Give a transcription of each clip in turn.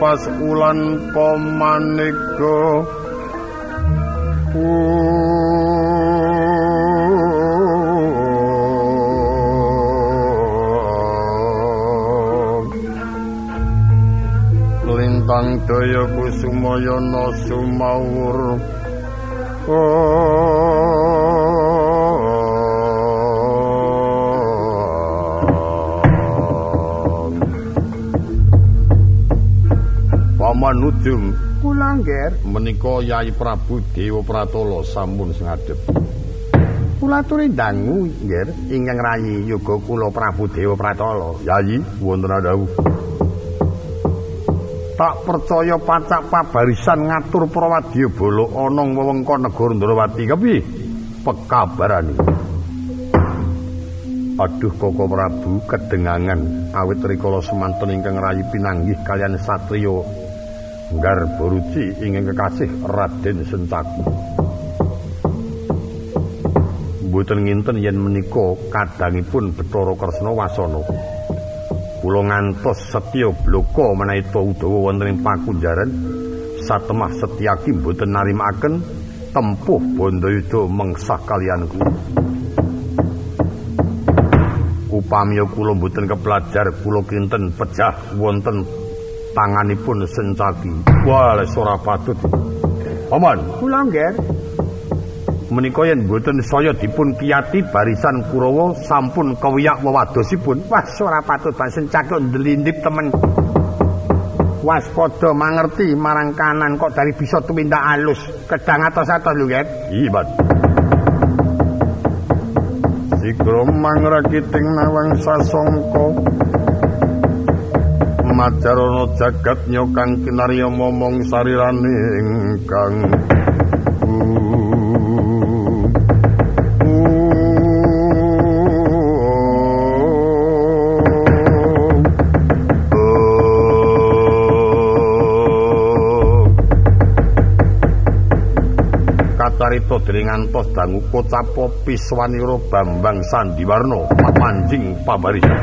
tepas ulan pamaneka lintang daya kusumaya na sumawur Paman Udum Kula nggih. menika Yai Prabu Dewa Pratala sampun ngadhep. Kula aturi dangu nggih ingkang rayi yoga kula Prabu Dewa Pratala. Yai wonten adhawu. Tak percaya pacak pabarisan ngatur Prawadya Bala ana wewengkon negara Ndrawati kepiye? Pekabarane. Aduh Koko Prabu kedengangan awit rikala semanten ingkang rayi pinanggih kalian satriya Garbaruci ingkang kekasih Raden Sencaki. Mboten nginten yen menika kadangipun Bathara Kresna Wasana. Kula ngantos setya bloko menawi Udawa wonten ing pakunjaran satemah Setyaki mboten narimaken tempuh Bandayuda mengsah kaliyan kula. Upamiya kula mboten kepelajar kula kinten pejah wonten tanganipun Sencaki. Wah, les ora patut. Paman, Kula nggih. menika yen mboten saya dipun kiyati barisan Kurawa sampun kewiyak wewadosipun. Wah, ora patut basen cakok ndelindip temen. Waspada mangerti marang kanan kok dari bisa tumindak alus. Kedang atos-atos lho, nggih. Ibat. Sigra mangrakiting nawang Macarana jagat nyokang kinarya momong sarirane ingkang Kacarita dening ngantos dangu kocapo Piswanira Bambang Sandiwarna pamanjing pabarisan.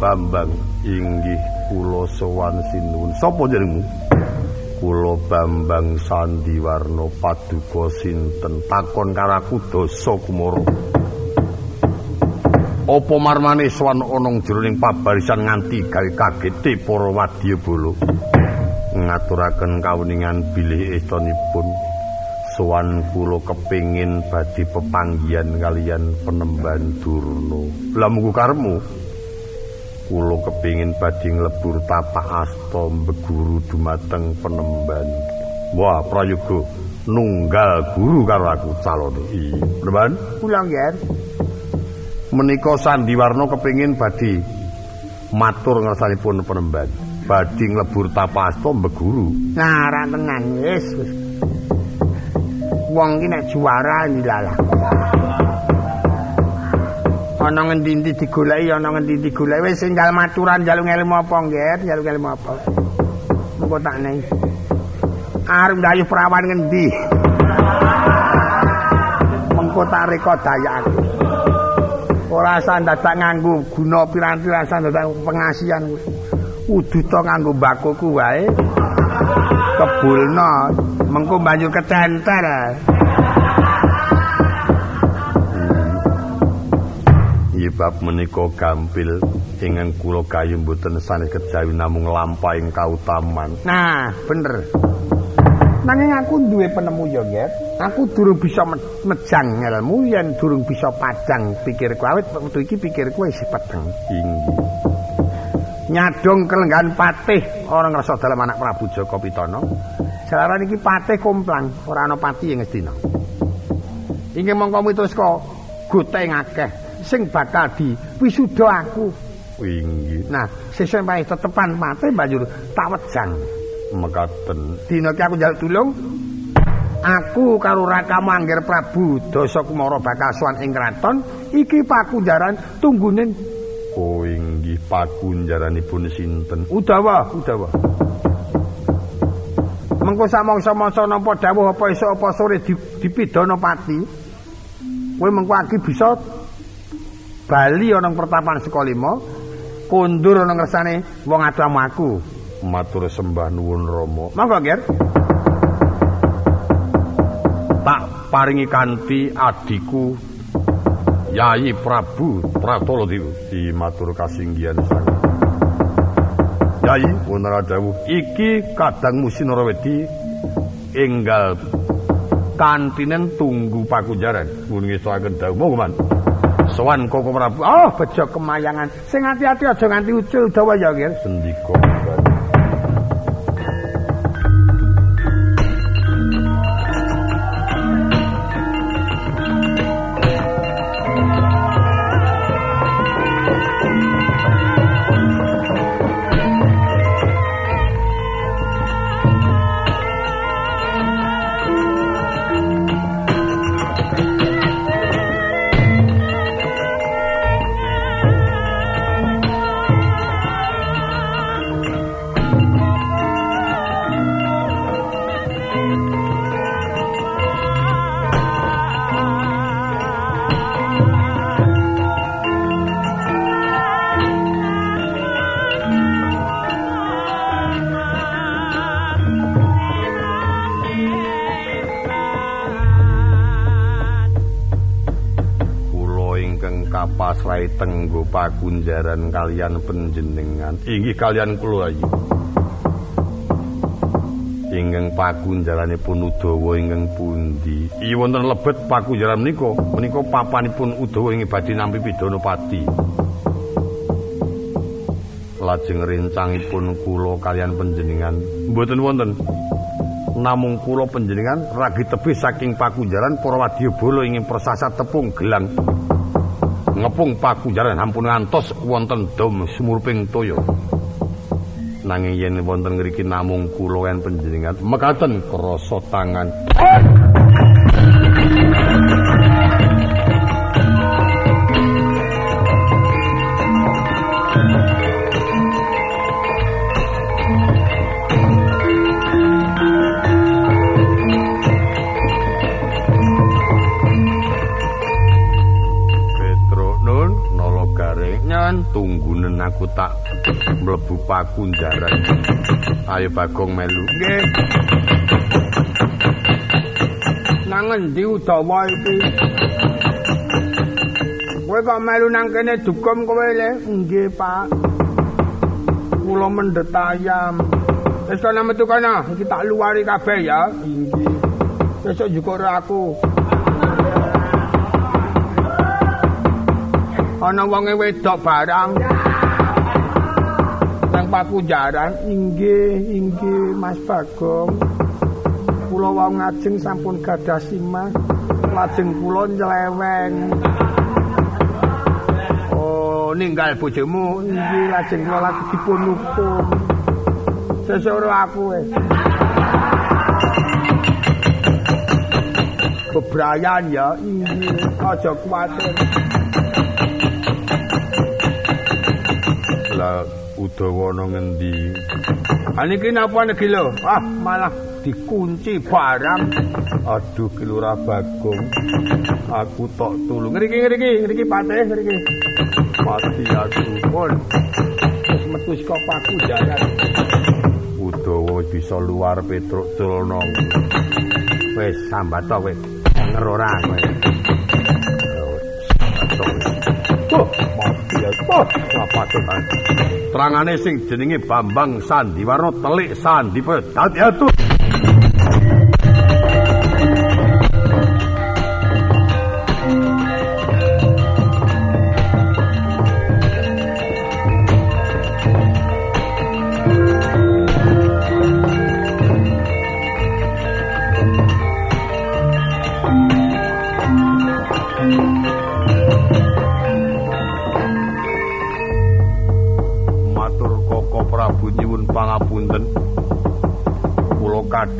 Bambang inggih kula sowan sinuwun. Sapa jenengmu? Kula Bambang Sandiwarna Paduka sinten takon karaku dosa kumara. Apa marmane sowan ana jroning pabarisan nganti gawe kagete para wadyabala. Ngaturaken kawuningan bilih estunipun sowan kula kepingin badhe pepanggihan kalian penemban Durna. Lah mungku karemu kula kepingin badhe nglebur tapak asta mbeguru dumateng penemban. Wah, prayoga nunggal guru karo aku calone. Iya, penemban. Kula nggih. Menika Sandiwarna kepingin badhe matur ngersanipun penemban. Badhe nglebur tapak asta mbeguru. Nah, ra tenan wis. Wong ki nek juara nilalah. Ana ngendi-endi digoleki, ana ngendi-endi digoleki. Wis enggal maturan njaluk ilmu apa, nggih? Njaluk ilmu apa? Mengko tak neng. Arep ndayuh prawan ngendi? Mengko tak reka dayake. Ora usah dadak nganggo guna piranti rasa dadak pengasihan kuwi. Kudu to nganggo mbakoku wae. Kebulno, mengko banyu kecenter. Inggih bab menika gampil ingkang kula gayuh mboten sanes kejawi namung lampahing kautaman. Nah, bener. Nanging aku duwe penemu yo, Ger. Aku durung bisa mejang ilmu yen durung bisa padang pikirku awit wektu iki pikirku wis peteng. Inggih. Nyadong kelenggan patih ora ngrasa dalem anak Prabu Jaka Pitana. Jalaran iki patih komplang, ora ana pati ing Ngastina. Inggih mongko mituska goteng akeh sing bakal di wisuda aku. Inggih. Nah, sesuk wae tetepan mate banjur tak wejang. Mekaten. Dina iki aku njaluk tulung. Aku karo rakamu Angger Prabu Dasa Kumara bakal sowan ing kraton. Iki pakunjaran tunggune Oh inggih pakunjaranipun sinten? Udawa, Udawa. Mengko samangsa-mangsa nampa dawuh apa esuk apa sore dipidana pati. Kowe mengko aki bisa bali ana pertapan Sukalima, kondur ana ngersane wong adamu aku. Matur sembah nuwun Rama. Monggo, Ger. Tak paringi kanthi adiku Yayi Prabu Pratolo di matur kasinggihan sang. Yayi wonten dawuh iki kadang Musinarawedi enggal kantinen tunggu pakunjaran. Mun ngestoaken dawuh monggo. Sowan Koko Prabu. Oh, bejo kemayangan. Sing ati-ati aja nganti ucul dawa ya, Ger. Sendika. Pakunjaran kalian penjenengan inggih kalian kula ayu. Ingkang pakunjaranipun Udawa ingkang pundi? Iya wonten lebet pakunjaran menika. Menika papanipun Udawa ing badhe nampi pidana lajeng rencangipun kula kalian penjenengan mboten wonten. Namung kula penjenengan ragi tebih saking pakunjaran para wadyabala ingin persasat tepung gelang ngepung pakunjaran ampun ngantos wonten dom sumurping toya. Nanging yen wonten ngriki namung kula yen panjenengan mekaten krasa tangan aku tak mlebu pakunjaran. Ayo Bagong melu. Nggih. Nang endi Udawa iki? Kowe kok melu nang kene dukum kowe le? Nggih, Pak. Kula mendet ayam. Wis ana metu kana, iki tak luari kabeh ya. Nggih. Besok juga aku. ana wonge wedok barang nang pakujaran inggih inggih Mas Bagong. Kula wong ngajeng sampun gadah simah. Lajeng kula nyeleweng. Oh ninggal bojomu. Inggih lajeng kula lagi dipun hukum. Sesuk aku wis bebrayan ya. Inggih aja kuwatir. Lah Udawa ana ngendi? Aniki napa niki lho? Ah, malah dikunci barang. Aduh, Kilura Bagong. Aku tok tulung. Ngriki ngriki, ngriki patih ngriki. Mati aku. Pun. Wis metu saka paku jalan. Udawa bisa luar Petruk Tulno. Wis sambat to kowe. Ngerora kowe. Oh. Terangane sing jenenge Bambang Sandiwarna telik Sandi Dadi atur.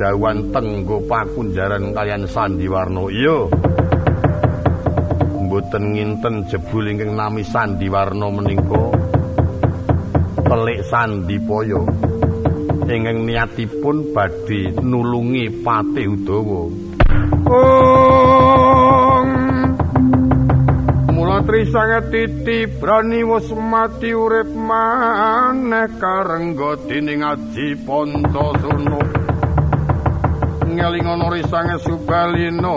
Kadawan tenggo pakunjaran kalian Sandiwarno iya. Mboten nginten jebul ingkang nami Sandiwarno menika. Telik Sandipoyo ingkang niatipun badhe nulungi Patih Udawa. Oh mula trisanga titi brani wis mati urip maneh karengga dening aji Pontosurna ngelingono risange subalino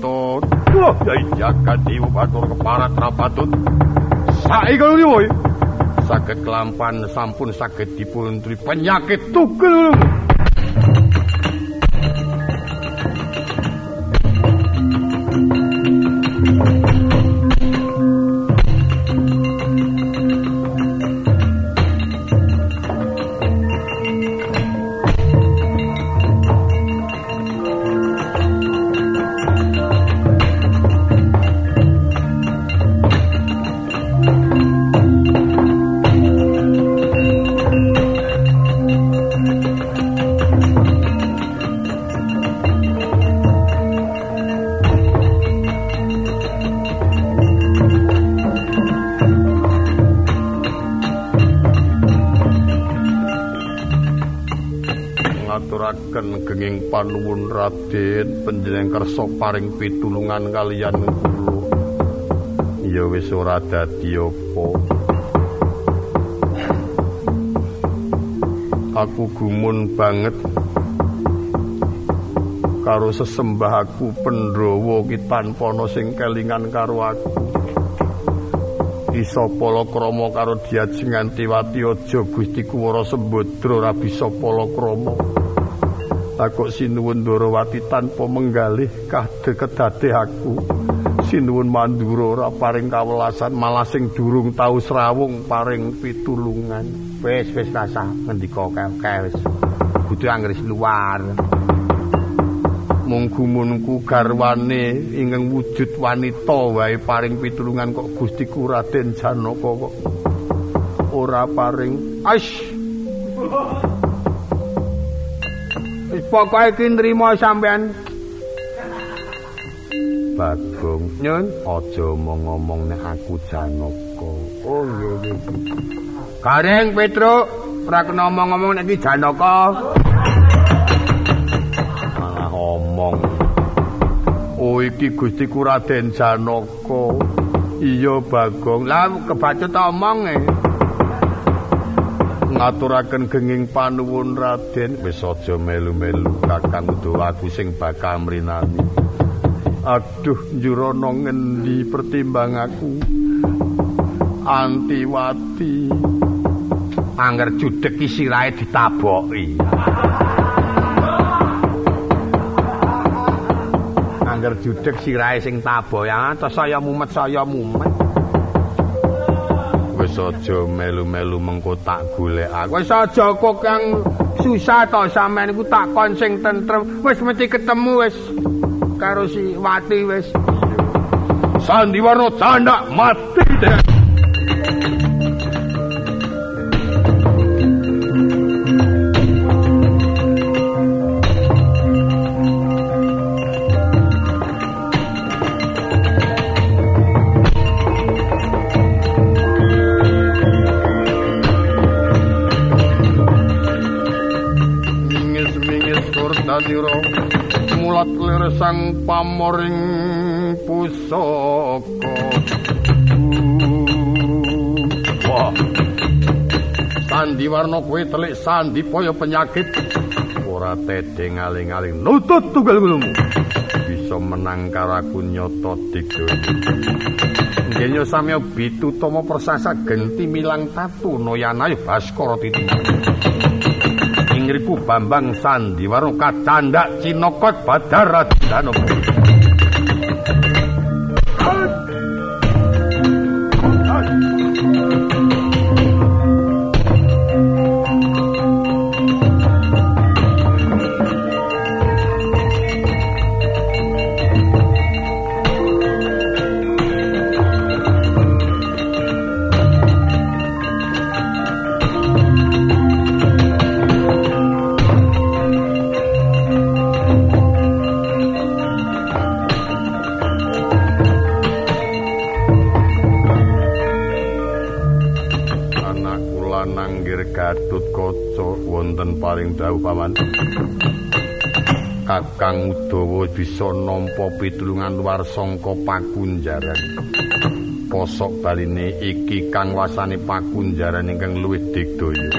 tot wah yai jagat diwu batur keparat rapatut saiki kalau diwoy sakit kelampan sampun sakit dipun penyakit tugel panuwun Raden panjenengan kersa paring pitulungan kaliyan kula. Ya wis ora dadi apa. Aku gumun banget karo sesembah aku Pandhawa ki tanpa ana sing kelingan karo aku. Isa palakrama karo Diajeng Antiwati aja Gusti Kuwara Sembadra ora bisa palakrama. Takok sinuwun Ndorowati tanpa menggalih kadhe kedate aku. Sinuwun Mandura ora paring kawelasan malah sing durung tau srawung paring pitulungan. Wis wis rasa. Ngendika kae wis. Kudu anggris luar. Mung gumunku garwane ingkang wujud wanita wae paring pitulungan kok Gusti Raden Janaka kok ora paring. Aish pokoke iki nrimo sampean? Bagong. Nyun. Aja ngomong nek aku Janaka. Oh nggih Gareng Petro ora kena ngomong-ngomong nek iki Janaka. Malah ngomong Oh iki Gusti Raden Janaka. Iya Bagong. Lah kebacut omong e ngaturaken genging panuwun Raden. Wis aja melu-melu Kakang Udawa aku sing bakal mrinani. Aduh njurana ngendi pertimbang aku? Antiwati. Angger judek iki sirahe ditaboki. Angger judek sirahe sing taboki. Ya saya mumet saya mumet wis aja melu-melu mengko tak golek wis aja kok kang susah to sampean iku tak kon sing tentrem. Wis mesti ketemu wis. Karo si wati wis. Sandiwarna canda mati deh sang pamoring pusaka. Wah. Sandiwarna kuwi telik sandipaya penyakit. Ora tedhe ngaling-aling. Nutut tunggal ngulmu. Bisa menang karo aku nyata digo Yenyo samya bitutama persasa genti milang tatu noyanayu baskara titu. Ingriku Bambang Sandiwara kacandak Cinokot Badar Radana. Paring dawuh paman. Kakang Udawa bisa nampa pitulungan luar sangka pakunjaran. Posok baline iki kang wasane pakunjaran ingkang luwih digdaya.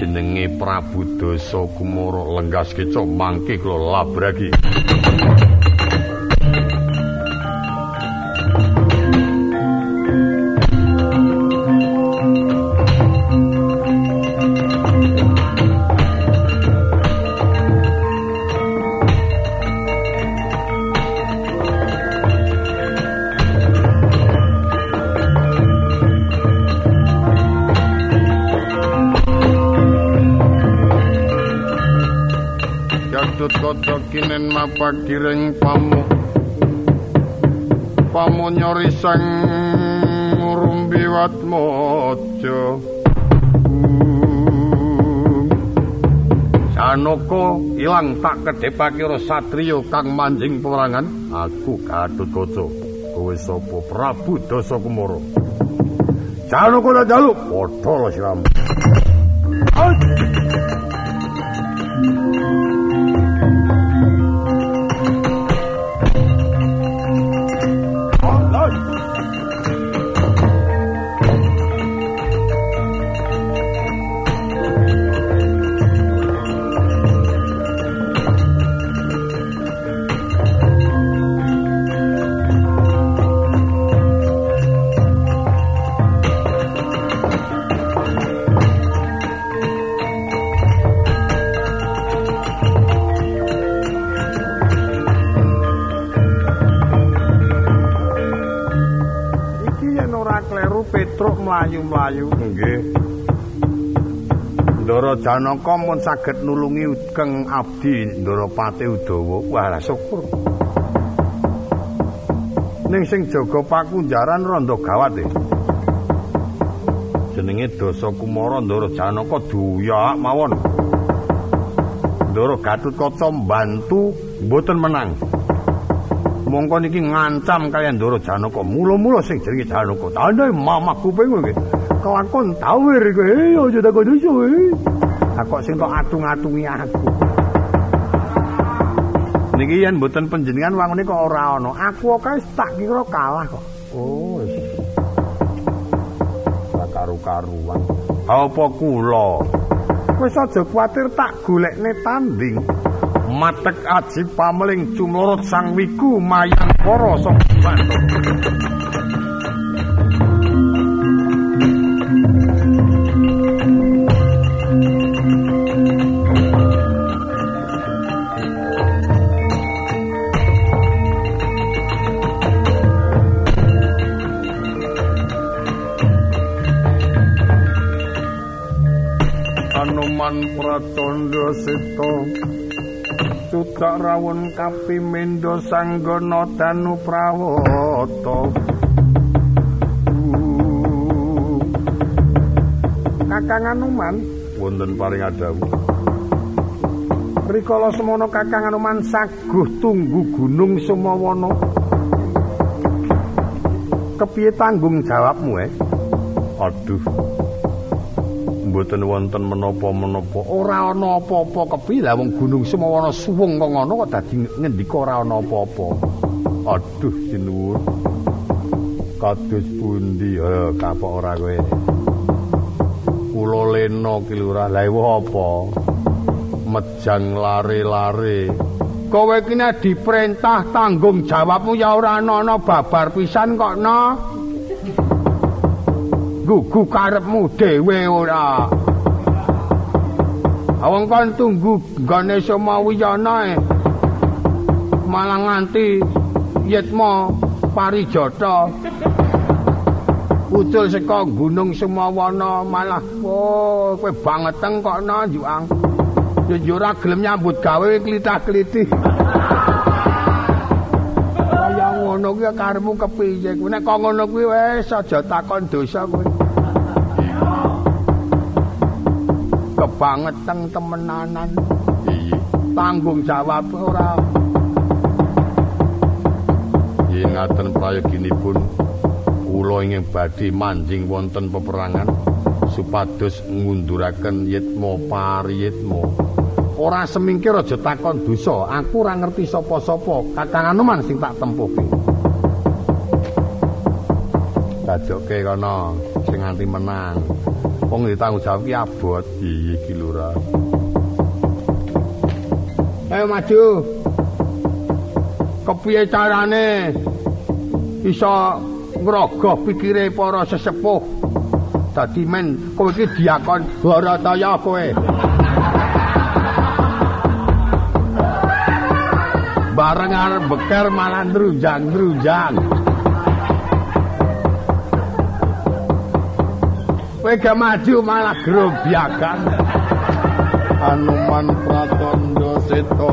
Jenenge Prabu Dasa Kumara Lenggas Keca mangke kula labragi. Kinen mapakiring pamu pamunyori sang rumbiwat mojo Sanoko ilang tak kedepake satriya kang manjing perangan aku Kaca kowe sapa? Prabu Dasa Kumara jaluk. Padha siramu mlayu-mlayu. Nggih. Ndara Janaka mun saged nulungi Kang Abdi Ndorapati Udawa. Wah, syukur. Ning sing jaga pakunjaran randa gawat e. Jenenge Dasa Kumara Ndara Janaka duyak mawon. Ndara Gatutkaca mbantu mboten menang. Mongko niki ngancam kalian Ndoro Janaka. Mula-mula sing jenenge Janaka. Tandhe mamah kuping iki. Kelakon tawir iki. Eh aja takon iso eh. Kok sing tok atung-atungi aku. Niki yen mboten panjenengan wangune kok ora ana. Aku kae tak kira kalah kok. Oh, wis. karu-karuan. Apa kula? Wis aja kuwatir tak golekne tanding. Matek aji pameling cumlorot sang wiku mayang para sapa cucak rawon kapimendo sanggana danu prawata. Kakang Anuman. Wonten paring adawu Rikala semono Kakang Anuman saguh tunggu gunung Sumawana. Kepiye tanggung jawabmu eh? Aduh mboten wonten menapa-menapa. Ora ana apa-apa kepi lah wong gunung Semawana suwung kok ngono kok dadi ngendika ora ana apa-apa. Aduh sinuwun. Kados pundi ya kapok ora kowe. Kula lena ki lurah. Lah apa? Mejang lare-lare. Kowe kene diperintah tanggung jawabmu ya ora ana babar pisan kok no. Gugu karepmu dhewe ora. Awang kon tunggu gane Somawiyana e malah nganti yetmo parijata. Ucul saka gunung Sumawana malah oh kowe bangeteng kok no juang yo ora gelem nyambut gawe klitah-klitih. Kaya ngono kuwi karepmu kepiye? Nek kok ngono kuwi wis aja takon dosa kuwi kebangeteng temenanan. Iya. Tanggung jawab ora. Yen ngaten prayoginipun kula ingin badhe manjing wonten peperangan supados ngunduraken yitma pariyitma ora semingkir aja takon dosa. Aku ora ngerti sapa-sapa. Kakang Anoman sing tak tempuhke kajoke kana sing nganti menang wong ditanggung jawab ki abot. Iya iki ayo maju. Kepiye carane? Bisa ngrogoh pikire para sesepuh. Dadi men kowe iki diakon Barataya kowe. Bareng arep beker malah ndrunjang-ndrunjang kowe gak maju malah grobyakan Anuman Pratandha Seta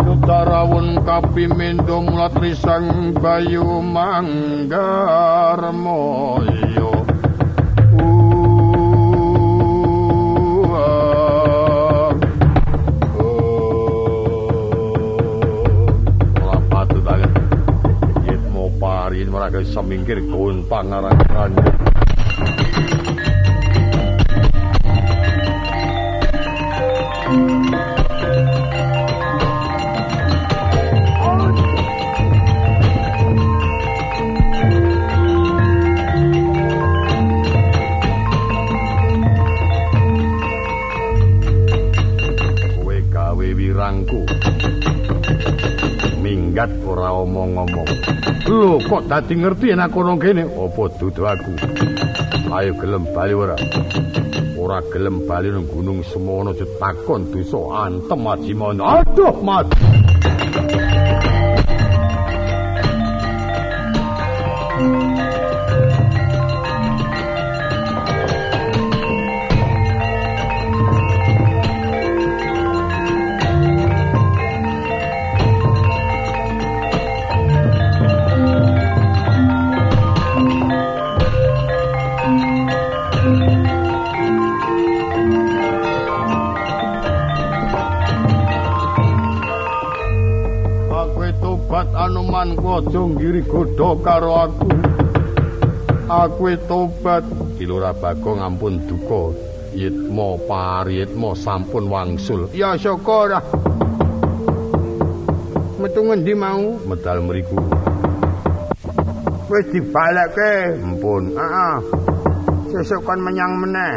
Sutarawun kapimindo mulat risang bayu manggarmoyo Parin maraga samingkir kun pangaran minggat ora omong-omong lho kok dadi ngerti enak kono kene? Apa dudu aku? Ayo gelem bali ora? Ora gelem bali nang gunung semono takon dosa antem ajimana aduh mat Tobat anuman aja ngiri godha karo aku. Aku tobat Kilora Bagong ampun duka. Yitma pariyitma sampun wangsul. ya syukur metu ngendi mau Medal mriku. wis dibalekke Ampun. heeh sesuk kon menyang meneh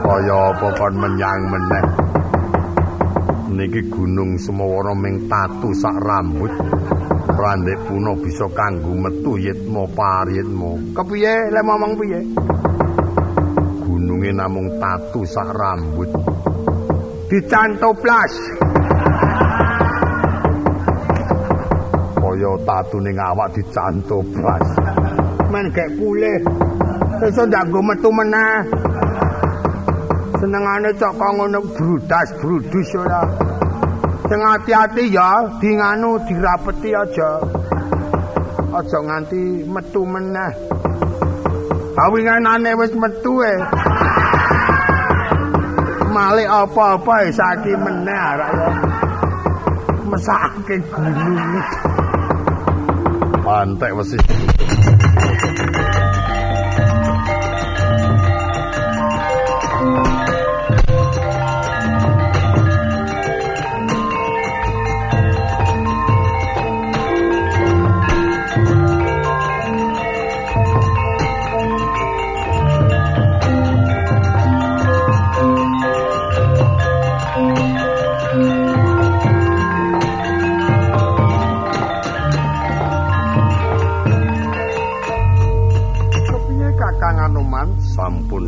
Kaya apa kon menyang meneh. Niki gunung Semowono ming tatu sak rambut. Randek puno bisa kanggo metu yitma pariyitma. kepiye le ngomong piye Gununge namung tatu sak rambut. dicantoplas Kaya tatu ning awak dicantoplas. men gek pulih sesuk ndak metu meneh senengane cok kok ngono brudas brudus ora. Sing ati-ati ya di dirapeti aja. Aja nganti metu meneh. Awinganane wis metu e. Malik apa-apa e saiki meneh arek ya mesake gunung Pantek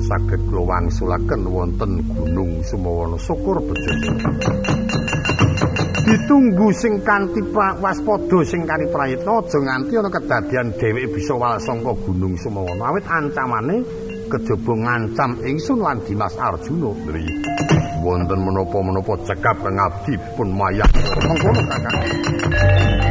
wesi. netepaken wonten gunung Sumawana syukur bejo. Ditunggu sing kanthi waspada sing kanthi prayitna aja nganti ana kedadian dheweke bisa wal saka gunung Sumawana awit ancamane kejaba ngancam ingsun lan Dimas Arjuna wonten menapa-menapa cekap kang abdi pun mayang mengkono kakak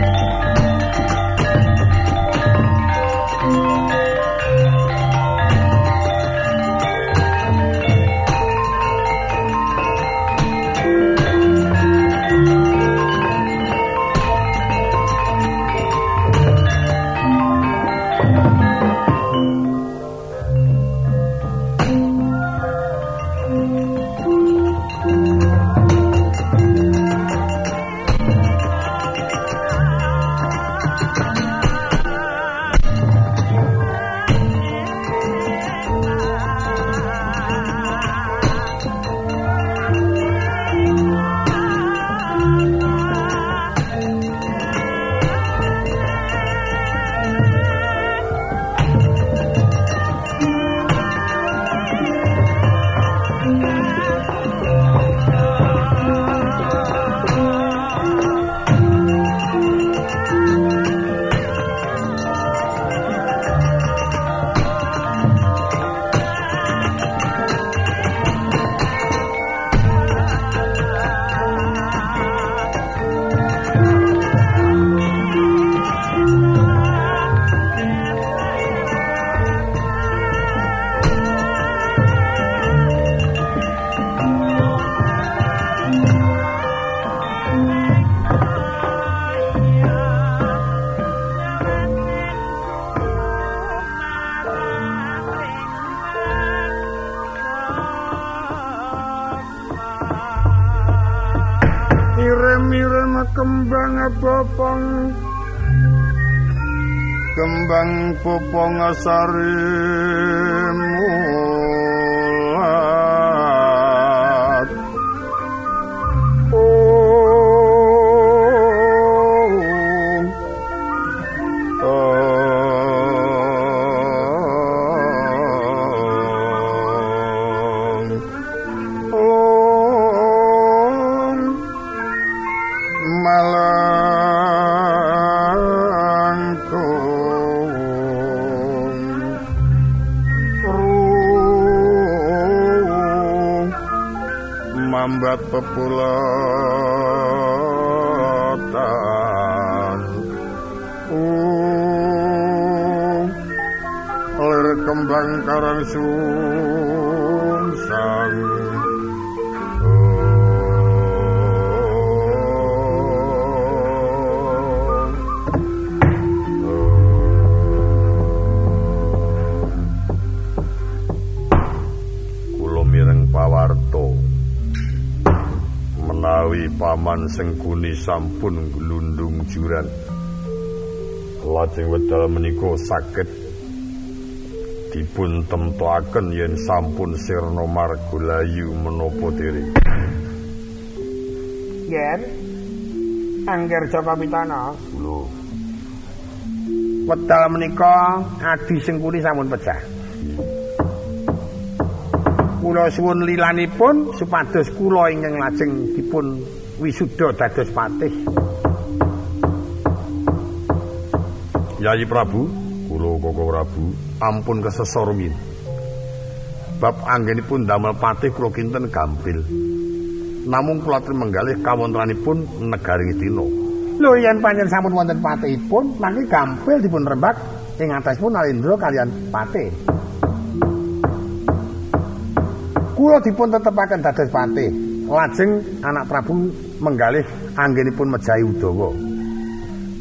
popong sarimu paman sengkuni sampun glundung juran. Lajeng wedal menika saged dipun temtoaken yen sampun sirna margulayu menapa diri? Yen angger jaka pitana. Lho. Wedal menika adi sengkuni sampun pecah. Kula suwun lilanipun supados kula ingkang lajeng dipun wisuda dados patih. Yayi Prabu, kula Koko Prabu, ampun kesesor min. Bab anggenipun damel patih kula kinten gampil. Namung kula menggalih kawontranipun negari Ngitina. Lho yen panjenengan sampun wonten patihipun, mangke gampil dipun rembak ing atesipun Alindra kalian patih. Kula dipun tetepaken dados patih. Lajeng anak Prabu menggalih anggenipun mejahi Udawa.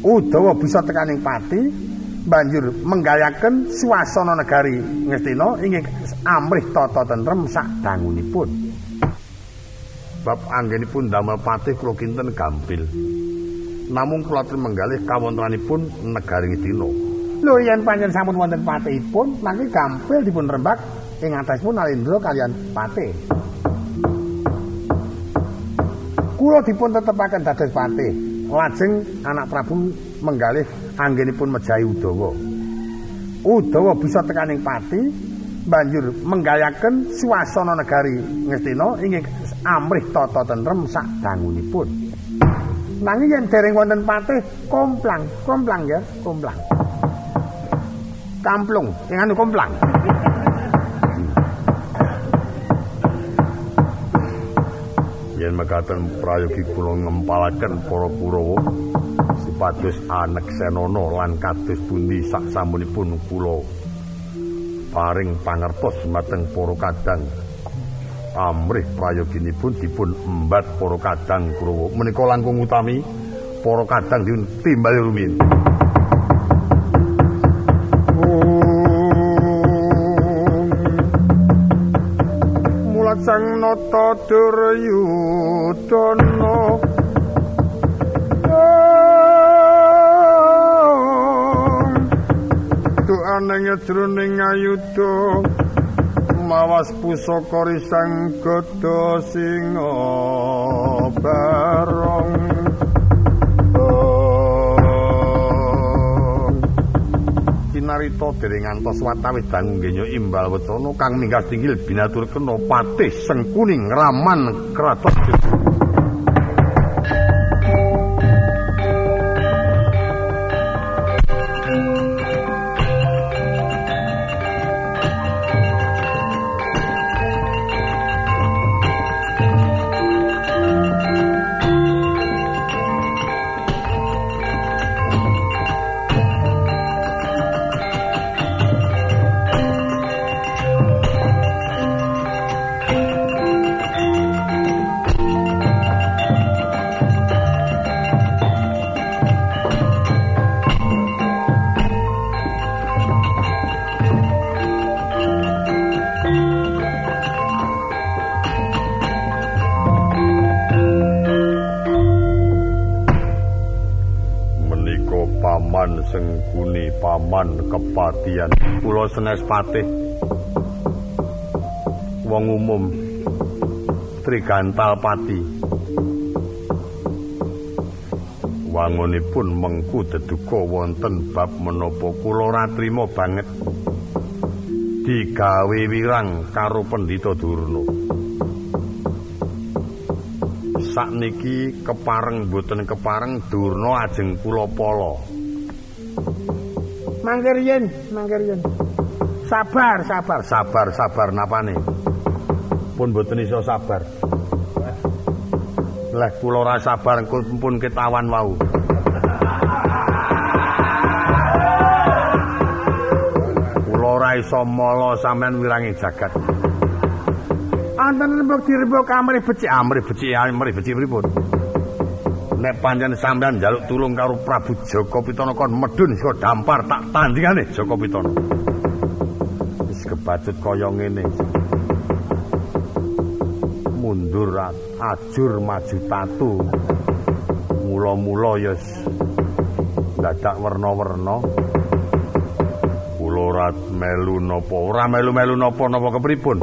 Udawa bisa tekaning pati banjur menggayaken suasana negari Ngastina ingin amrih tata tentrem sak dangunipun. Bab anggenipun damel patih kula kinten gampil. Namung kula menggalih kawontranipun negari Ngastina. Lho yen panjenengan sampun wonten patihipun, mangke gampil dipun rembak ing atesipun Alindra kalian patih. kula dipun tetepaken dados patih. Lajeng anak Prabu menggalih anggenipun mejahi Udawa. Udawa bisa tekaning pati banjur menggayaken suasana negari Ngastina inggih amrih tata tentrem sak dangunipun. Nanging yen dereng wonten patih komplang, komplang ya, komplang. Kamplung, ing anu komplang. Yen mekaten prayogi kula ngempalaken para Kurawa supados anek Senana lan kados pundi sak samunipun kula. Paring pangertos mateng para kadang amrih prayoginipun dipun embat para kadang Kurawa menika langkung utami para kadang dipun timbali rumiyin sang nata duryudana. Aneng jroning ayuda mawas pusaka risang gada singa barong kinarita dereng ngantos watawis dangu ngenya imbal wetana kang minggas tinggil binatur kena patih sengkuning raman kratos kula senes patih. Wong umum. Trigantal pati. Wangunipun mengku deduka wonten bab menapa kula ratrima banget. Digawe wirang karo pendhita durna. Sakniki kepareng boten kepareng durna ajeng kula pala. Mangkir yen, mangkir yen. Sabar, sabar, sabar, sabar napane. Pun mboten iso sabar. Lah kula ora sabar pun ketawan wau. Kula ora iso mala sampean wirangi jagat. Anten lembok dirembok amrih becik, amrih becik, amrih becik pripun? nek pancen sampean njaluk tulung karo Prabu Joko Pitana kon medun saka dampar tak tandingane Joko Pitana. Kebacut kaya ngene. Mundur ajur maju tatu. Mula-mula ya dadak werna-werna. Kula ora melu napa, ora melu-melu napa napa kepripun.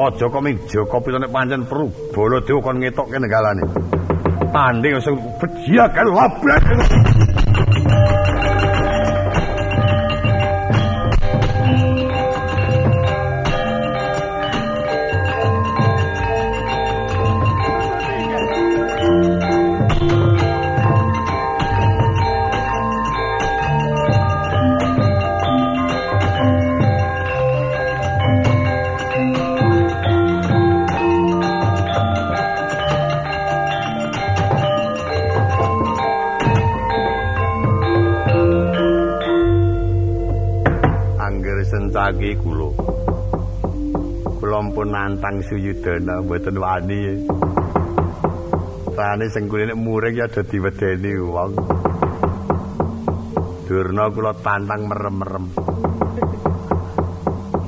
Aja kok ming Joko Pitana pancen perlu Baladewa kon ngetokke nenggalane. tanding sing bejiakan labrak nantang Suyudana mboten wani. Rane sing kulene muring ya dadi wedeni wong. Durna kula tantang merem-merem.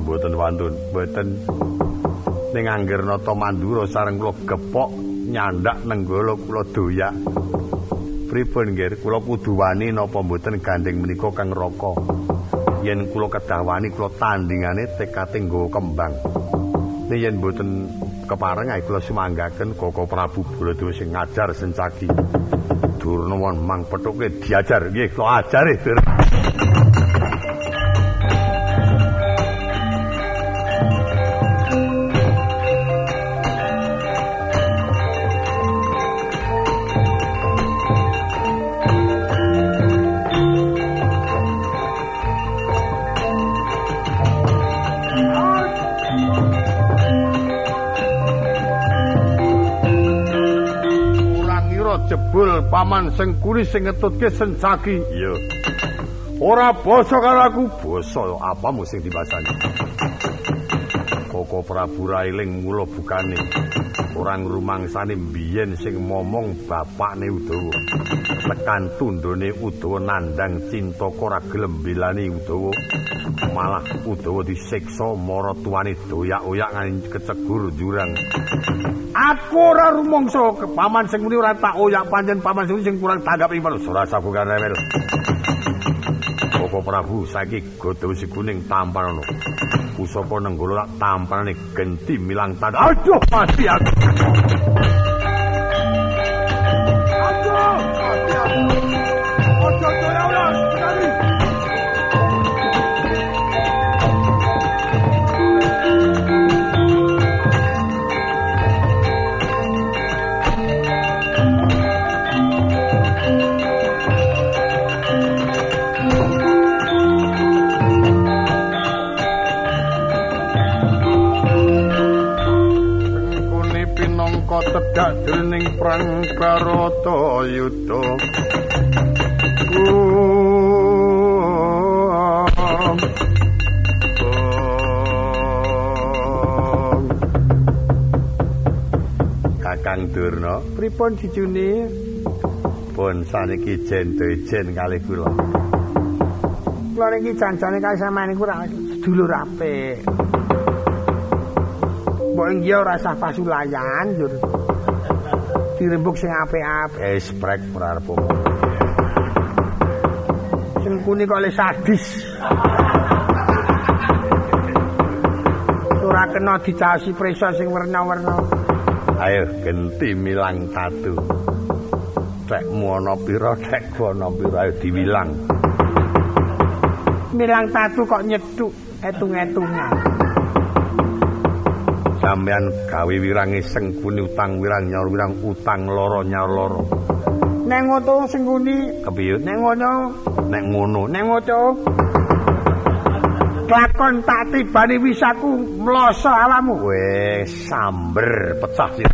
Mboten wantun, mboten ning angger nata mandura sareng kula gepok nyandak nenggala kula doyak. Pripun nggih kula kudu wani napa mboten gandeng menika Kang Raka? yen kula kedawani kula tandingane tekate nggawa kembang. Nek yen mboten kepareng kula sumanggaken Koko Prabu Baladewa sing ngajar sencaki. Durna mang petuke diajar nggih kula ajare. Jebul paman sing kuri sing ngetutke sencaki. Iya. Ora basa karo aku, basa apamu sing dibasani. Koko Prabu Railing mula bukane. Orang rumangsane mbiyen sing momong bapakne Udawa. Tekan tundone Udawa nandang cinta ora gelem belani Udawa. Malah Udawa disiksa mara tuane doyak-oyak nganti kecegur jurang. Aku ora rumangsa paman sing muni ora tak oyak pancen paman sing kurang tanggap ing ora sabukan rewel. Koko Prabu saiki godho si kuning tampan pusaka nenggala tak tampane genti milang tan. Aduh mati aku. Aduh mati aku. Ojo doya ora karata yuda Kakang Durna. Pripun dicune pun saniki jento-jen kalih kula. Kula niki janjane kalih sampeyan niku ra sedulur apik. Mbok iki ora sah pasulayan, Jur. Dirembuk sing apik-apik. Eh, sprek ora arep Sing kuni kok le sadis. Ora kena dicaosi prisa sing werna-werna. Ayo genti milang tatu. Cekmu ana pira, cekku ana pira, ayo diwilang. Milang tatu kok nyeduk etung-etungan. Sampean gawe wirange sengkuni utang wirang nyaur wirang utang loro nyaur loro. Nek ngono sengkuni kepiye? nek ngono. Nek ngono. Nek ngono lakon tak tibani wisaku mloso alamu wis samber pecah sih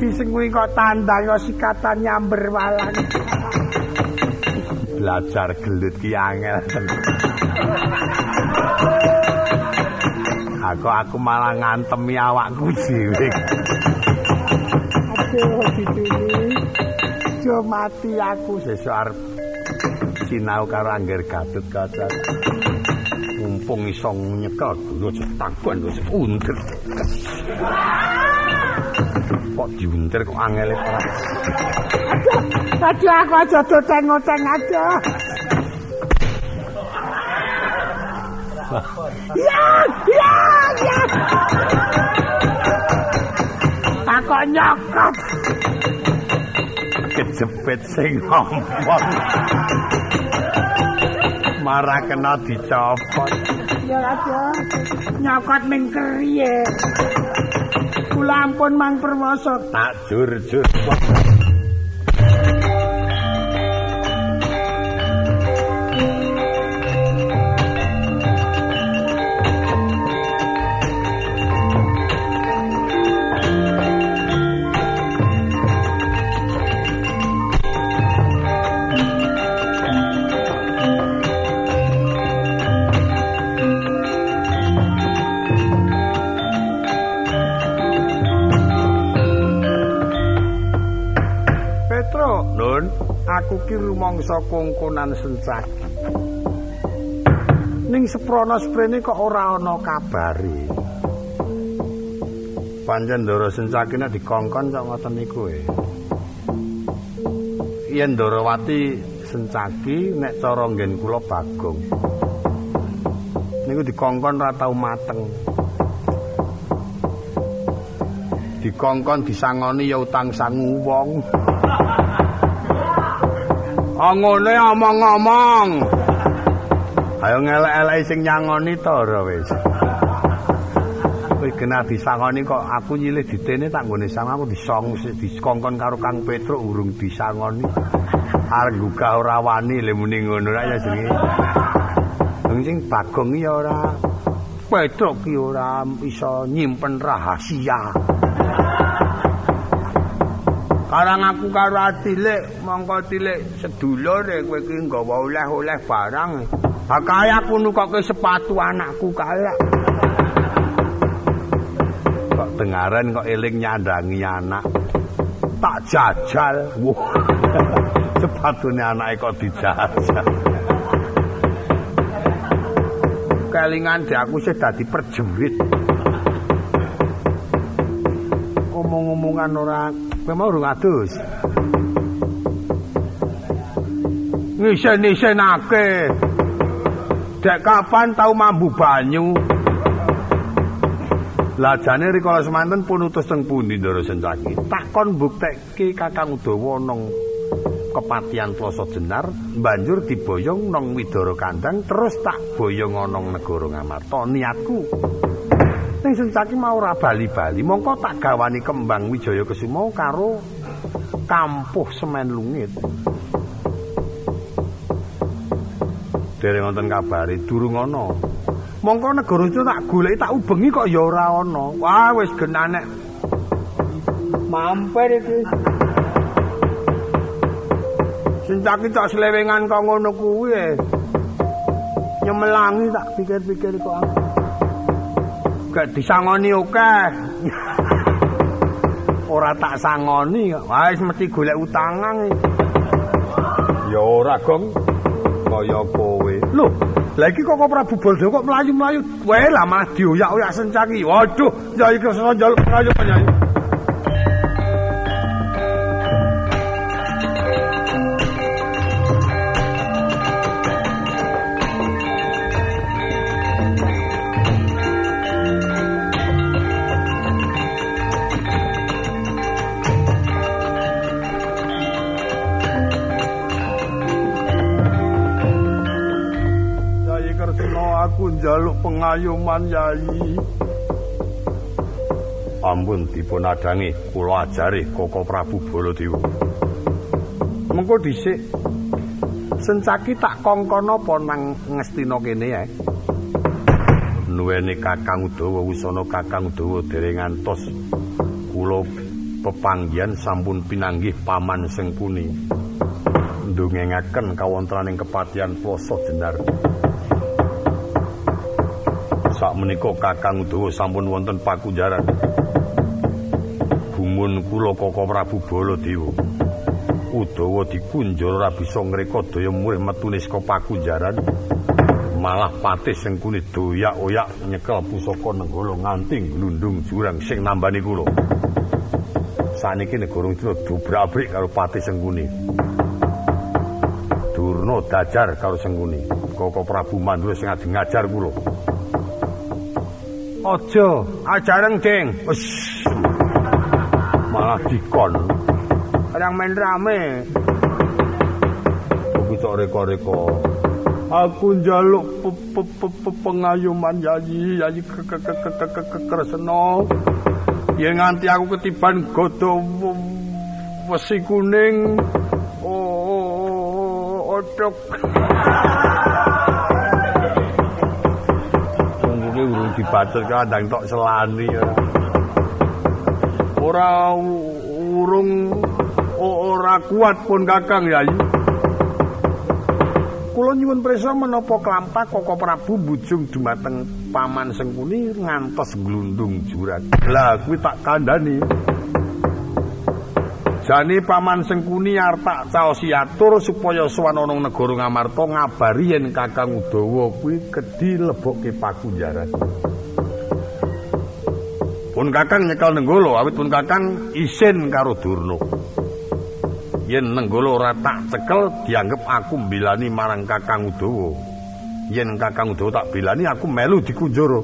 Sengui kok tandang kok sikatan nyamber walang. Belajar gelut ki angel. aku aku malah ngantemi awakku dhewe. Aduh. Jo mati aku sesuk arep sinau karo Angger Gatut kaca. Mumpung iso nyekel dulu cetakon wis undur. Kok diuntir kok angele ora. Aduh aku aja doteng-oteng aja. Ya, ya, ya. Aku nyokot. jepit sing ngompong. Marah kena dicopot. Ya Raden. Nyokot ning keriye. Kula ampun Mang Permasa. Tak jur-jur. Aku ki rumangsa kongkonan sencaki. Ning seprono sprene kok ora ana kabare. pancen Ndara Sencaki nek dikongkon kok ngoten niku e. Yen Ndarawati Sencaki nek cara nggen kula Bagong. Niku dikongkon ora tau mateng. Dikongkon disangoni ya utang sangu wong. Ngene omong-omong. Ayo ngelek-eleki sing nyangoni to ora wis. Kowe kena disangoni kok aku nyilih ditene tak nggone sama aku disong dikongkon karo Kang Petro urung disangoni. Arep gugah ora wani le muni ngono ra ya jenenge. Wong sing Bagong ya ora Petro ki ora iso nyimpen rahasia. Karang aku karo Atilik, mongko Tilik sedulur e kowe ki nggawa oleh-oleh barang. Ha kaya aku nukoke sepatu anakku kaya. Kok dengaran kok eling nyandangi anak. Tak jajal. Wah. Sepatune anake kok dijajal. Kelingan di aku sih dadi perjurit. Omong-omongan ora kowe mau urung adus. Ngisen-isenake. Dek kapan tau mambu banyu? Lajane rikala semanten pun utus teng pundi Ndara Sencaki. Takon mbuktekke Kakang Udawa nang kepatian Ploso Jenar, banjur diboyong nang Widara Kandang terus tak boyong ana negara Ngamarta. Niatku ning Sencaki mau ora bali-bali, mongko tak gawani kembang Wijaya Kesuma karo kampuh semen lungit. Dereng wonten kabari durung ana. Mongko negara itu tak goleki tak ubengi kok ya ora ana. Wah wis genanek. Mampir iki. Sencaki tak selewengan kok ngono kuwi. eh. Nyemelangi tak pikir-pikir kok aku. Gak disangoni oke. ora tak sangoni kok. Wis mesti golek utangan. Ya ora, Gong. Kaya kowe. Loh, lah iki kok Prabu Balda kok mlayu-mlayu. Wae lah malah dioyak-oyak Sencaki. Waduh, Nyai Kresna njaluk pengayu njaluk pengayuman Yai. Ampun dipun adangi kula ajari Koko Prabu Baladewa. Mengko dhisik Sencaki tak kongkon apa nang Ngastina kene ya. Nuweni Kakang Udawa wusana Kakang Udawa dereng ngantos kula pepanggihan sampun pinanggih paman sing puni. Ndongengaken kawontenaning kepatihan Ploso Jenar. Sakmenika Kakang Udawa sampun wonten pakunjaran. Gumun kula Koko Prabu Baladewa. Udawa dikunjur ora bisa ngreka daya murih metune saka pakunjaran. Malah patih sing kuni doyak-oyak nyekel pusaka nenggala nganti glundung jurang sing nambani kula. Saniki negara Indra dobrak-abrik karo patih sengkuni. Durna dajar karo sengkuni. Koko Prabu Mandura sing ngajar kula. Aja ajareng, Ding. Wes. Malah dikon. Perang main rame. Aku cok reko-reko. Aku njaluk pengayuman yayi, yayi kresna. Yen nganti aku ketiban godho wesi kuning. Oh, otok. Tungguke urung dibacet kandang tok selani. Ora urung ora kuat pun Kakang Yayi. Kula nyuwun prisa menapa klampak Koko Prabu bujung dumateng Paman Sengkuni ngantos glundung jurang. Lah kuwi tak kandhani. Jane Paman Sengkuni arep tak caosi atur supaya sowan ana negara Ngamarta ngabari yen Kakang Udawa kuwi kedhi lebokke pakunjaran. Pun Kakang nyekel Nenggolo awit pun Kakang isin karo Durna. yen nenggolo ora tak cekel dianggep aku mbilani marang Kakang Udawa. Yen Kakang Udawa tak bilani aku melu dikunjara.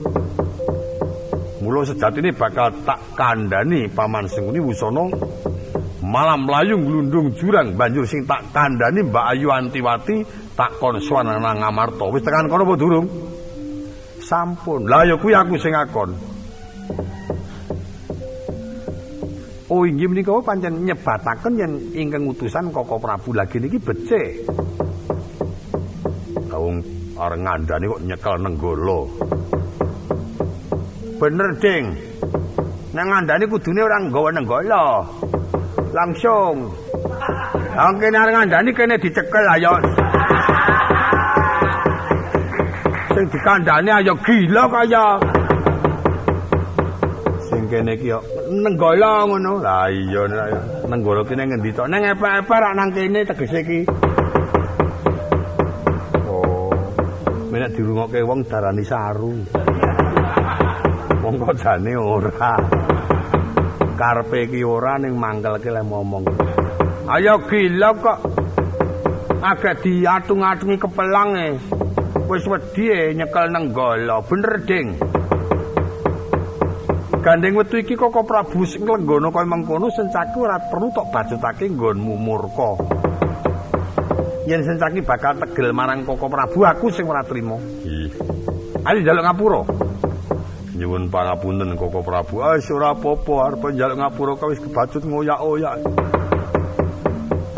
Mula sejatine bakal tak kandhani Paman Sengkuni Wusana malam mlayu glundung jurang banjur sing tak kandhani Mbak Ayu Antiwati tak kon swan nang Ngamarta. Wis tekan kono apa durung? Sampun. Lah ya kuwi aku sing ngakon. Oh inggih menika pancen nyebataken yen ingkang utusan Koko Prabu lagi niki becik. Wong areng ngandani kok nyekel nenggala. Bener, Ding. Nang ngandani kudune ora nggawa nenggala. Langsung. Lah kene areng ngandani kene dicekel ayo. Sing dikandani ayo gila kaya. Sing kene iki yo nenggala ngono. Lah iya nenggala kene ngendi tok? Nang epek-epek rak nang kene tegese iki. Oh. Menek dirungokke wong darani saru. Wong kok jane ora. Karepe iki ora ning mangkelke le ngomong. Ayo gila kok. Agak diatung-atungi kepelang e. Wis wedi e nyekel nenggala. Bener, Ding. Gandeng wetu iki kok Prabu sing lenggono kaya mengkono sencaki ora perlu tok bacutake nggonmu murka. Yen sencaki bakal tegel marang Koko Prabu aku sing ora trima. Ih, Ayo njaluk ngapura. Nyuwun pangapunten Koko Prabu. Wis ora apa-apa, arep njaluk ngapura kok wis kebacut ngoyak-oyak.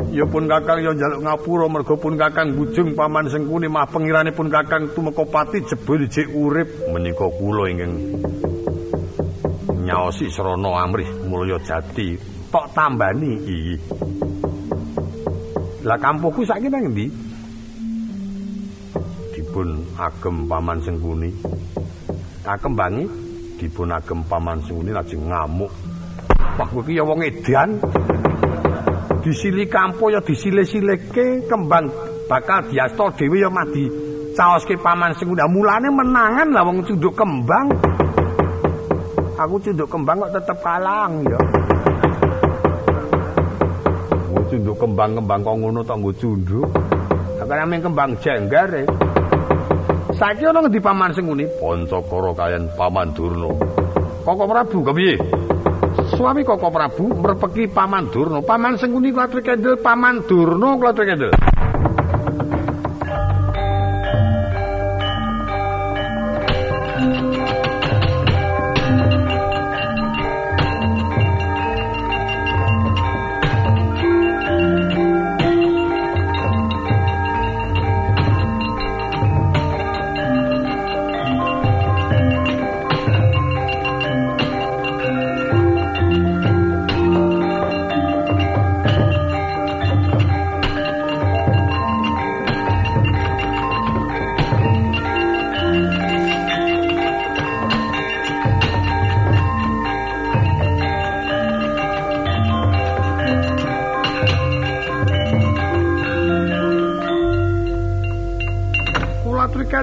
Ya pun Kakang ya njaluk ngapura mergo pun Kakang bujung paman Sengkuni mah pengirane pun Kakang tumeka pati jebul jek urip menika kula ingkang nyaosi srana amrih mulya jati Tok tambani. iki. Lah kampungku saiki nang endi? dipun agem paman Sengkuni. Kakembangi Dipun agem paman Sengkuni lajeng ngamuk. Wah, kowe iki ya wong edan. Disili kampo ya disile-sileke kembang bakal diasta dhewe ya madi caoske paman sing udah mulane menangan lah wong cunduk kembang. Aku cunduk kembang kok tetep kalang ya. Nggo cunduk kembang-kembang kok ngono tok nggo cunduk. Nameng kembang jenggar e. Saiki ana ngendi paman sing nguni? Pancakara kalian paman Durna. Koko Prabu kepiye? Suami Koko Prabu merpeki paman Durna. Paman sing nguni klatri kendel paman Durna klatri kendel.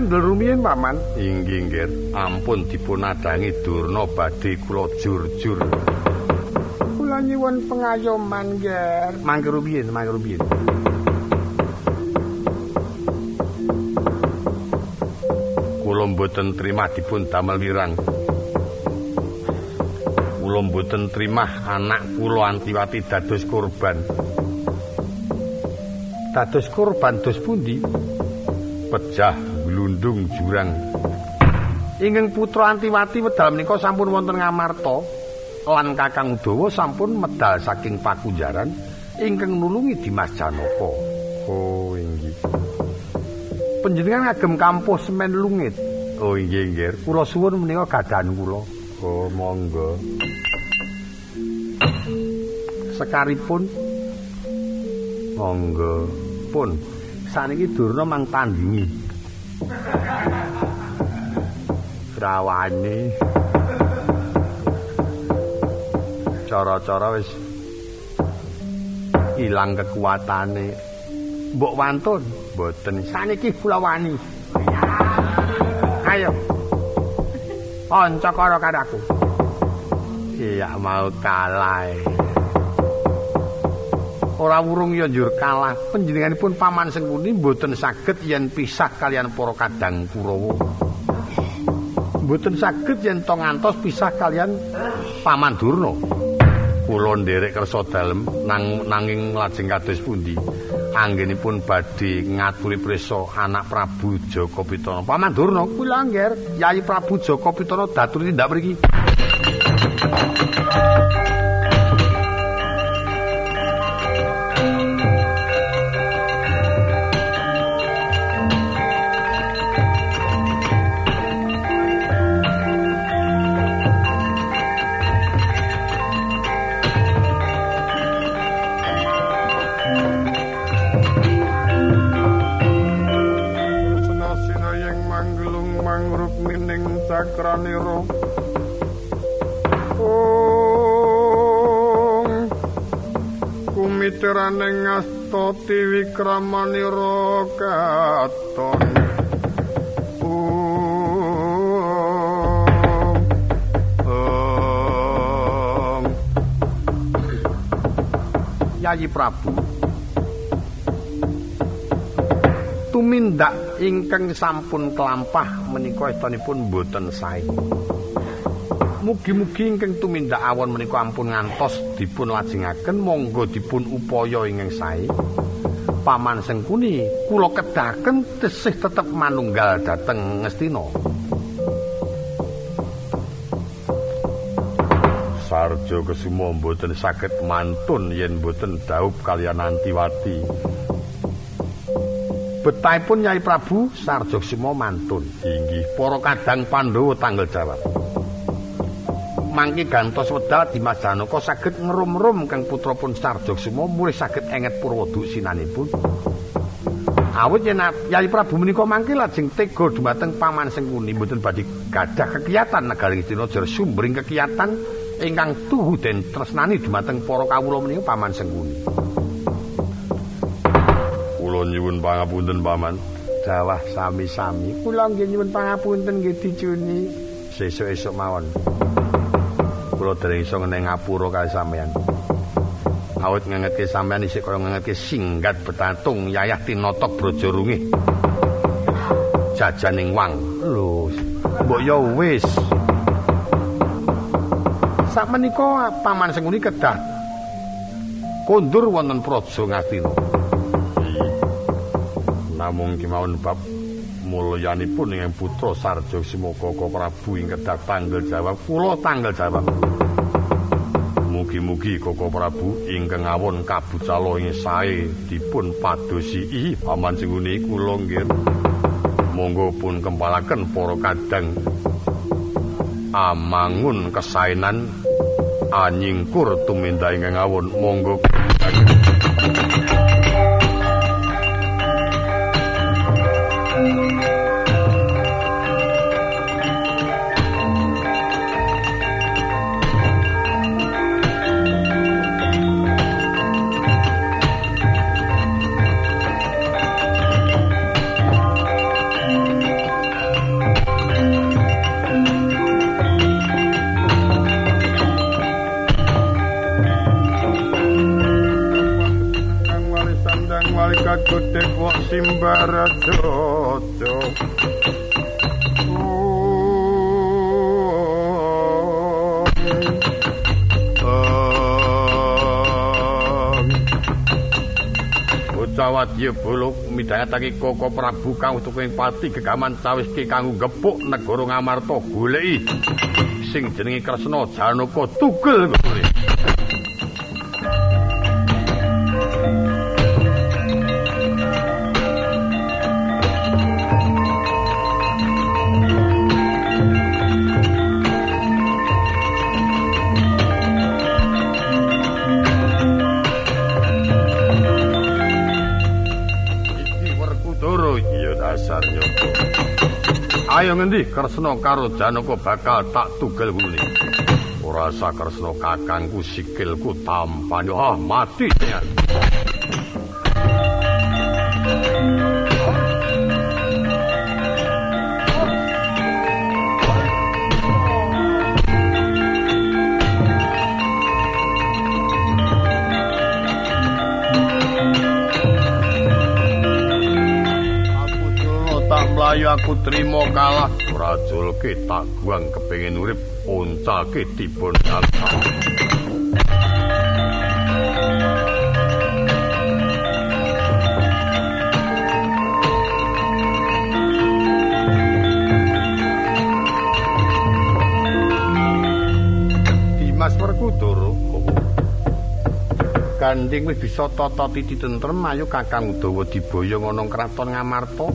Kendel rumiyin paman. Inggih nggih, ampun dipun adangi Durna badhe kula jur-jur. Kula nyuwun pengayoman, Ger. Mangke rumiyin, mangke rumiyin. Kula mboten terima dipun damel wirang. kula mboten trimah anak kula Antiwati dados korban. Dados korban dos pundi? Pejah glundung jurang. Ingkang putra Antiwati wedal menika sampun wonten ngamarta lan Kakang Udawa sampun medal saking pakunjaran ingkang nulungi Dimas Janaka. Oh, inggih. Panjenengan ngagem kampus semen lungit. Oh, inggih, inggih. Kula suwun menika gadahan kula. Oh, monggo. Sekaripun monggo pun saniki Durna mang tandingi. Rawane. Cara-cara wis ilang kekuatane. Mbok wantun, mboten saniki kula wani. Ayo. Kanca karo karaku. Iya mau kalah. Ora wurung ya njur kalah. Panjenenganipun Paman Sengkuni mboten saged yen pisah kalian para kadang Kurawa. Mboten saged yen to ngantos pisah kalian Paman Durna. Kula nderek kersa dalem nang nanging lajeng kados pundi? Anggenipun badhe ngaturi prisa anak Prabu Jaka Pitana. Paman Durna kula angger Yayi Prabu Jaka Pitana daturi tindak mriki. Cakraniro Om Kumiteraning ngastoti wikramaniro katon Om Om Yayi Prabu. Tumindak ingkang sampun kelampah menika estunipun boten sae. Mugi-mugi ingkang tumindak awon menika ampun ngantos dipun lajengaken monggo dipun upaya ingkang sae. Paman Sengkuni kula kedaken tesih tetep manunggal dhateng Ngastina. Sarjo Kesuma mboten saged mantun yen mboten daup kaliyan Antiwati. Betahipun Nyai Prabu Sarjo Kesuma mantun. Inggih, para kadang Pandhawa tanggal jawab. Mangki gantos wedal Dimas Janaka saged ngerum-rum kang putrapun Sarjo Kesuma mulih saged enget Purwadu sinanipun. Awit yen Yai Prabu menika mangke lajeng tega dumateng Paman Sengkuni mboten badhe gadah kekiyatan negari Tina jar sumbering kekiyatan ingkang tuhu den tresnani dumateng para kawula menika Paman Sengkuni. Kula nyuwun pangapunten Paman. Dawah sami-sami. Kula nggih nyuwun pangapunten nggih dicuni. Sesuk-esuk mawon. Kula dereng iso ngeneng ngapura kali sampean. Awit ngengetke sampean isih kaya ngengetke singgat betatung yayah tinotok brojo rungih. Jajaning wang. Lho, mbok ya wis. Sakmenika Paman Senguni kedah kondur wonten Praja Ngastina. Namung kemawon bab mulyanipun ing putra Sarjo Simokaka Prabu ing kedah tanggal jawab kula tanggal jawab. Mugi-mugi Koko Prabu ingkang awon kabucala ing sae dipun padosi paman singune kula nggih. Monggo pun kempalaken para kadang amangun kesaenan anyingkur tuminta ingkang awon monggo Wadya Bala midhangetake Koko Prabu kang tukuing pati gegaman cawiske kanggo gepuk negara Ngamarta goleki. Sing jenenge Kresna Janaka tugel Ayo ngendi? Kresna karo Janaka bakal tak tugel ngene. Ora sak Kresna kakangku sikilku tampan. Ah mati mlayu aku trimo kalah ora julke tak buang kepengin urip dipun dalem Dimas Werkudara Ganding wis bisa tata titi tentrem ayo Kakang Udawa diboyong ana kraton Ngamarta.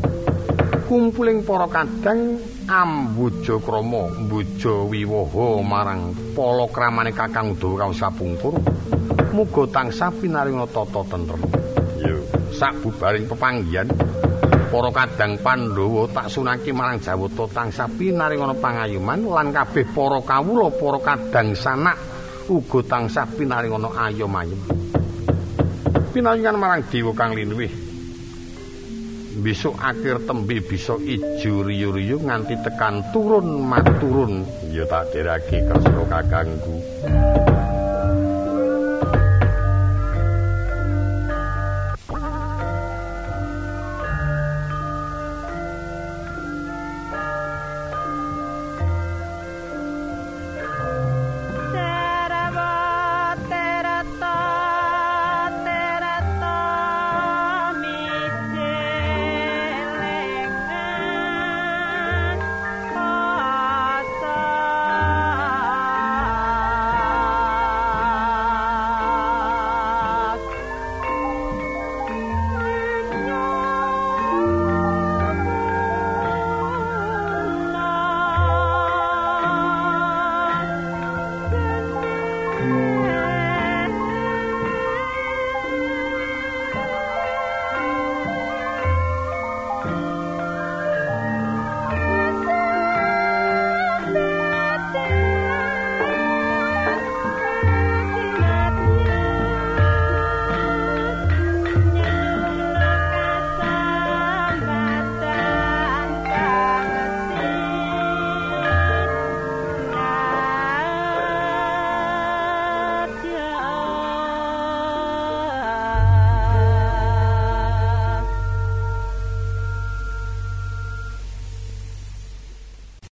Kumpuling para kadang ambuja krama mbuja wiwaha marang palakramane Kakang Udawa kang sapungkur muga tansah pinaringa tata tentrem. Yo sabubaring pepanggihan para kadang Pandhawa tak sunaki marang Jawata tansah pinaringa pangayuman lan kabeh para kawula para kadang sanak uga tansah pinaringa ayom-ayem pinaringan marang dewa kang linuwih besok akhir tembe bisa ijo riyo-riyo nganti tekan turun maturun. Ya tak derake kresna kakangku